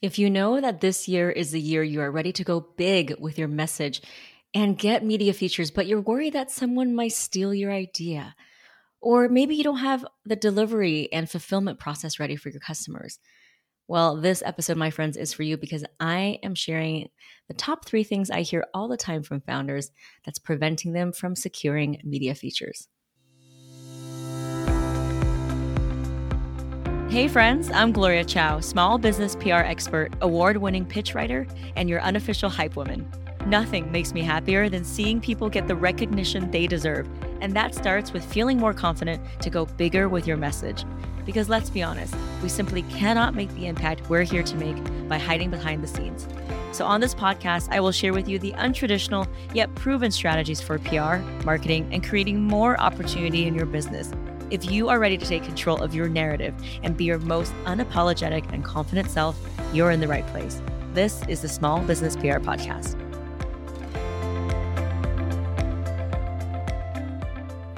If you know that this year is the year you are ready to go big with your message and get media features, but you're worried that someone might steal your idea, or maybe you don't have the delivery and fulfillment process ready for your customers. Well, this episode, my friends, is for you because I am sharing the top three things I hear all the time from founders that's preventing them from securing media features. Hey, friends, I'm Gloria Chow, small business PR expert, award winning pitch writer, and your unofficial hype woman. Nothing makes me happier than seeing people get the recognition they deserve, and that starts with feeling more confident to go bigger with your message. Because let's be honest, we simply cannot make the impact we're here to make by hiding behind the scenes. So, on this podcast, I will share with you the untraditional yet proven strategies for PR, marketing, and creating more opportunity in your business if you are ready to take control of your narrative and be your most unapologetic and confident self, you're in the right place. This is the Small Business PR Podcast.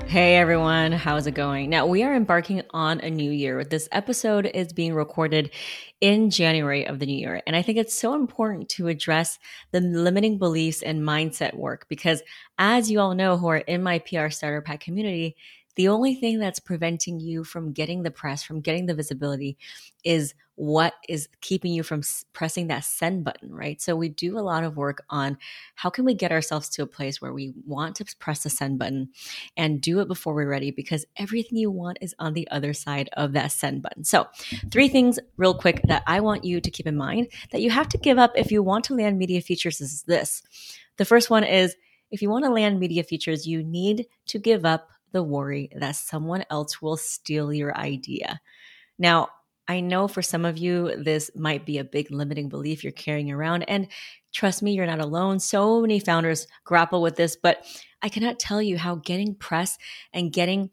Hey everyone, how's it going? Now, we are embarking on a new year. This episode is being recorded in January of the new year. And I think it's so important to address the limiting beliefs and mindset work because, as you all know who are in my PR Starter Pack community, the only thing that's preventing you from getting the press, from getting the visibility, is what is keeping you from pressing that send button, right? So we do a lot of work on how can we get ourselves to a place where we want to press the send button and do it before we're ready because everything you want is on the other side of that send button. So, three things real quick that I want you to keep in mind that you have to give up if you want to land media features is this. The first one is if you want to land media features, you need to give up the worry that someone else will steal your idea. Now, I know for some of you, this might be a big limiting belief you're carrying around. And trust me, you're not alone. So many founders grapple with this, but I cannot tell you how getting press and getting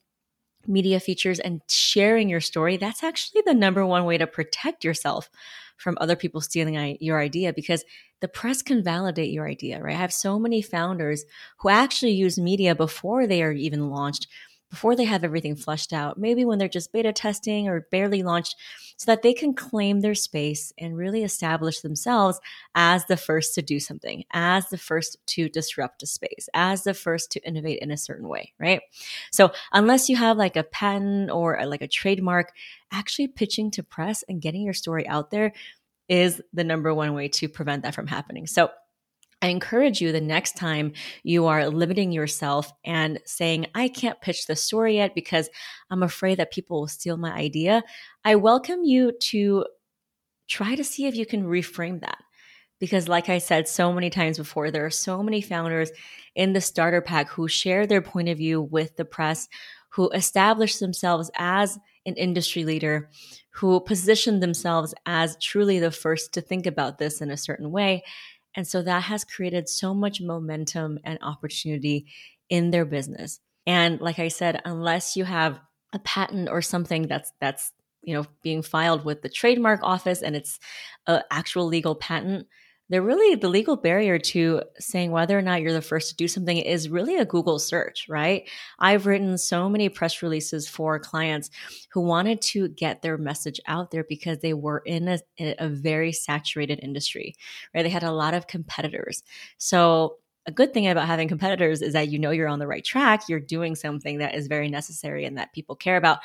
media features and sharing your story, that's actually the number one way to protect yourself from other people stealing your idea because the press can validate your idea, right? I have so many founders who actually use media before they are even launched, before they have everything flushed out, maybe when they're just beta testing or barely launched, so that they can claim their space and really establish themselves as the first to do something, as the first to disrupt a space, as the first to innovate in a certain way, right? So, unless you have like a patent or like a trademark, actually pitching to press and getting your story out there is the number one way to prevent that from happening. So, I encourage you the next time you are limiting yourself and saying, I can't pitch the story yet because I'm afraid that people will steal my idea. I welcome you to try to see if you can reframe that. Because, like I said so many times before, there are so many founders in the starter pack who share their point of view with the press, who established themselves as an industry leader, who positioned themselves as truly the first to think about this in a certain way. And so that has created so much momentum and opportunity in their business. And like I said, unless you have a patent or something that's that's you know being filed with the trademark office and it's an actual legal patent, they're really the legal barrier to saying whether or not you're the first to do something is really a Google search, right? I've written so many press releases for clients who wanted to get their message out there because they were in a, a very saturated industry, right? They had a lot of competitors. So a good thing about having competitors is that you know you're on the right track, you're doing something that is very necessary and that people care about.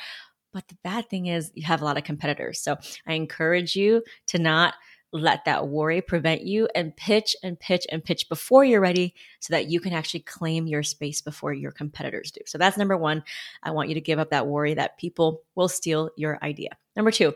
But the bad thing is you have a lot of competitors. So I encourage you to not let that worry prevent you and pitch and pitch and pitch before you're ready so that you can actually claim your space before your competitors do. So that's number one. I want you to give up that worry that people will steal your idea. Number two,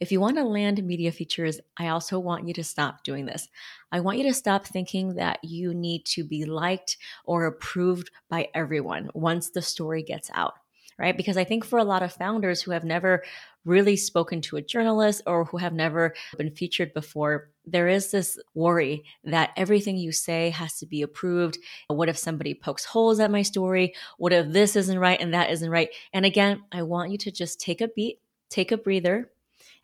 if you want to land media features, I also want you to stop doing this. I want you to stop thinking that you need to be liked or approved by everyone once the story gets out right? Because I think for a lot of founders who have never really spoken to a journalist or who have never been featured before, there is this worry that everything you say has to be approved. What if somebody pokes holes at my story? What if this isn't right and that isn't right? And again, I want you to just take a beat, take a breather,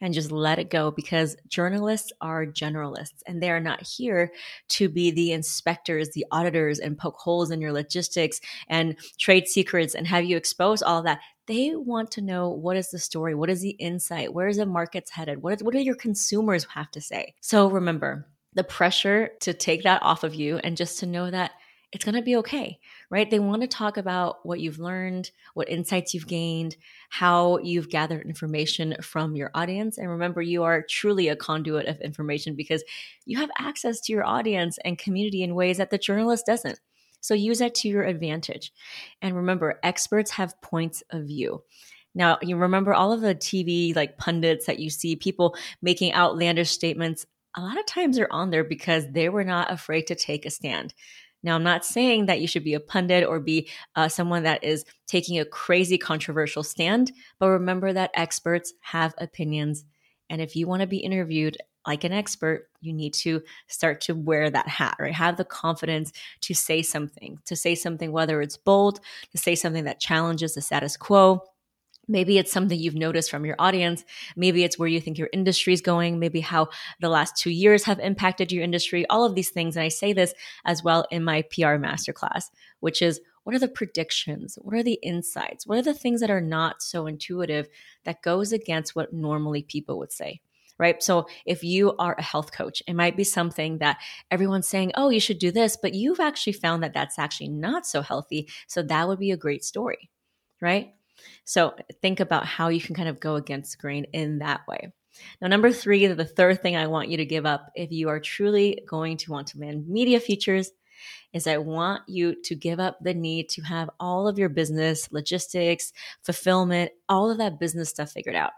and just let it go because journalists are generalists and they are not here to be the inspectors, the auditors, and poke holes in your logistics and trade secrets and have you expose all that They want to know what is the story? What is the insight? Where is the market's headed? What, is, what do your consumers have to say? So remember, the pressure to take that off of you and just to know that it's going to be okay, right? They want to talk about what you've learned, what insights you've gained, how you've gathered information from your audience. And remember, you are truly a conduit of information because you have access to your audience and community in ways that the journalist doesn't. So use that to your advantage. And remember, experts have points of view. Now, you remember all of the TV like pundits that you see, people making outlandish statements. A lot of times they're on there because they were not afraid to take a stand. Now, I'm not saying that you should be a pundit or be uh, someone that is taking a crazy controversial stand, but remember that experts have opinions. And if you want to be interviewed like an expert, you need to start to wear that hat, right? Have the confidence to say something, to say something, whether it's bold, to say something that challenges the status quo, Maybe it's something you've noticed from your audience. Maybe it's where you think your industry is going. Maybe how the last two years have impacted your industry. All of these things. And I say this as well in my PR masterclass, which is what are the predictions? What are the insights? What are the things that are not so intuitive that goes against what normally people would say? Right. So if you are a health coach, it might be something that everyone's saying, oh, you should do this, but you've actually found that that's actually not so healthy. So that would be a great story. Right. So think about how you can kind of go against grain in that way. Now, number three, the third thing I want you to give up if you are truly going to want to land media features is I want you to give up the need to have all of your business, logistics, fulfillment, all of that business stuff figured out.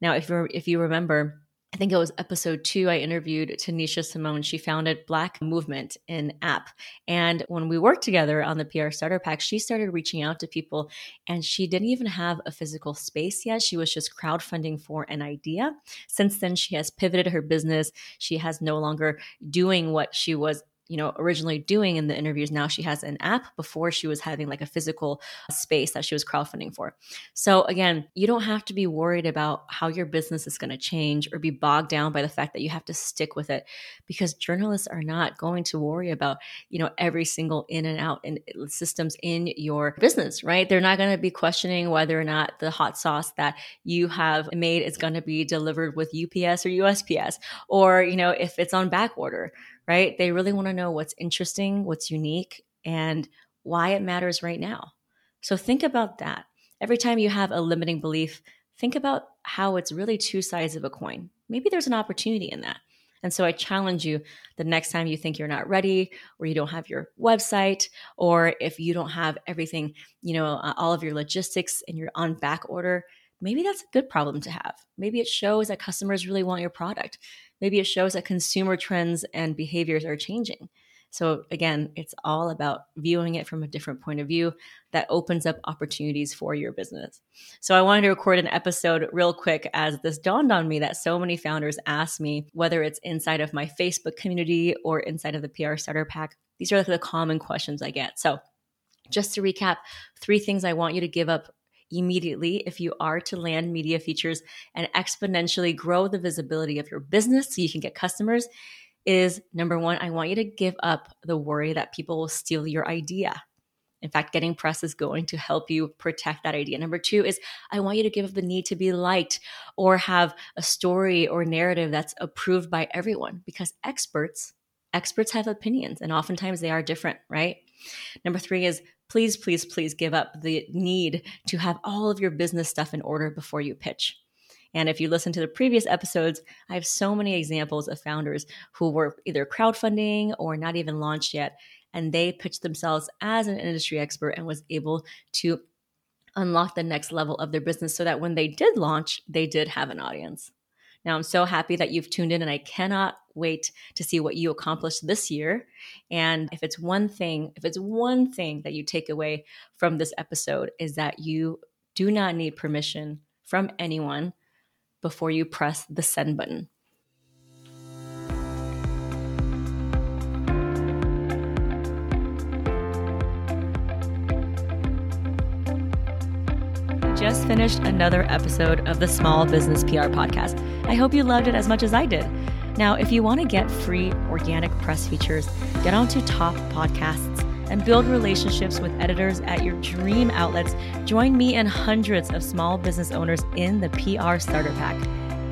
Now, if you if you remember, I think it was episode two, I interviewed Tanisha Simone. She founded Black Movement in app. And when we worked together on the PR Starter Pack, she started reaching out to people and she didn't even have a physical space yet. She was just crowdfunding for an idea. Since then, she has pivoted her business. She has no longer doing what she was you know originally doing in the interviews now she has an app. Before she was having like a physical space that she was crowdfunding for. So again you don't have to be worried about how your business is going to change or be bogged down by the fact that you have to stick with it because journalists are not going to worry about you know every single in and out and uh, systems in your business right? They're not going to be questioning whether or not the hot sauce that you have made is going to be delivered with UPS or USPS or you know if it's on back order right? They really want to know what's interesting, what's unique, and why it matters right now. So think about that. Every time you have a limiting belief, think about how it's really two sides of a coin. Maybe there's an opportunity in that. And so I challenge you the next time you think you're not ready, or you don't have your website, or if you don't have everything, you know, uh, all of your logistics and you're on back order, maybe that's a good problem to have. Maybe it shows that customers really want your product maybe it shows that consumer trends and behaviors are changing. So again, it's all about viewing it from a different point of view that opens up opportunities for your business. So I wanted to record an episode real quick as this dawned on me that so many founders ask me whether it's inside of my Facebook community or inside of the PR starter pack. These are like the common questions I get. So just to recap, three things I want you to give up immediately if you are to land media features and exponentially grow the visibility of your business so you can get customers is number one, I want you to give up the worry that people will steal your idea. In fact, getting press is going to help you protect that idea. Number two is I want you to give up the need to be liked or have a story or narrative that's approved by everyone because experts, experts have opinions and oftentimes they are different, right? Number three is please, please, please give up the need to have all of your business stuff in order before you pitch. And if you listen to the previous episodes, I have so many examples of founders who were either crowdfunding or not even launched yet. And they pitched themselves as an industry expert and was able to unlock the next level of their business so that when they did launch, they did have an audience. Now, I'm so happy that you've tuned in, and I cannot wait to see what you accomplish this year. And if it's one thing, if it's one thing that you take away from this episode, is that you do not need permission from anyone before you press the send button. Just finished another episode of the Small Business PR Podcast. I hope you loved it as much as I did. Now, if you want to get free organic press features, get onto top podcasts and build relationships with editors at your dream outlets, join me and hundreds of small business owners in the PR Starter Pack.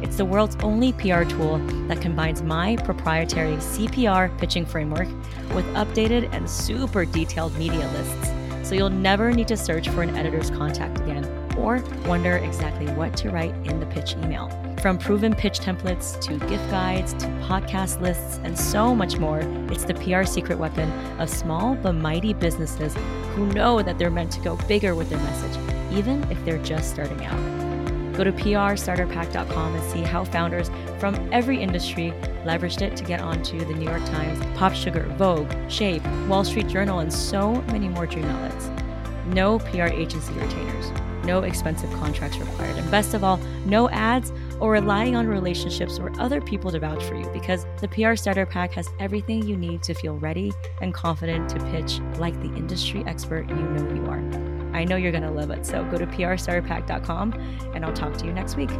It's the world's only PR tool that combines my proprietary CPR pitching framework with updated and super detailed media lists. So you'll never need to search for an editor's contact again or wonder exactly what to write in the pitch email. From proven pitch templates to gift guides to podcast lists and so much more, it's the PR secret weapon of small but mighty businesses who know that they're meant to go bigger with their message, even if they're just starting out. Go to prstarterpack.com and see how founders from every industry leveraged it to get onto the New York Times, Pop Sugar, Vogue, Shape, Wall Street Journal, and so many more dream outlets. No PR agency retainers, no expensive contracts required, and best of all, no ads or relying on relationships or other people to vouch for you because the PR Starter Pack has everything you need to feel ready and confident to pitch like the industry expert you know you are. I know you're going to love it. So go to prstarterpack.com and I'll talk to you next week.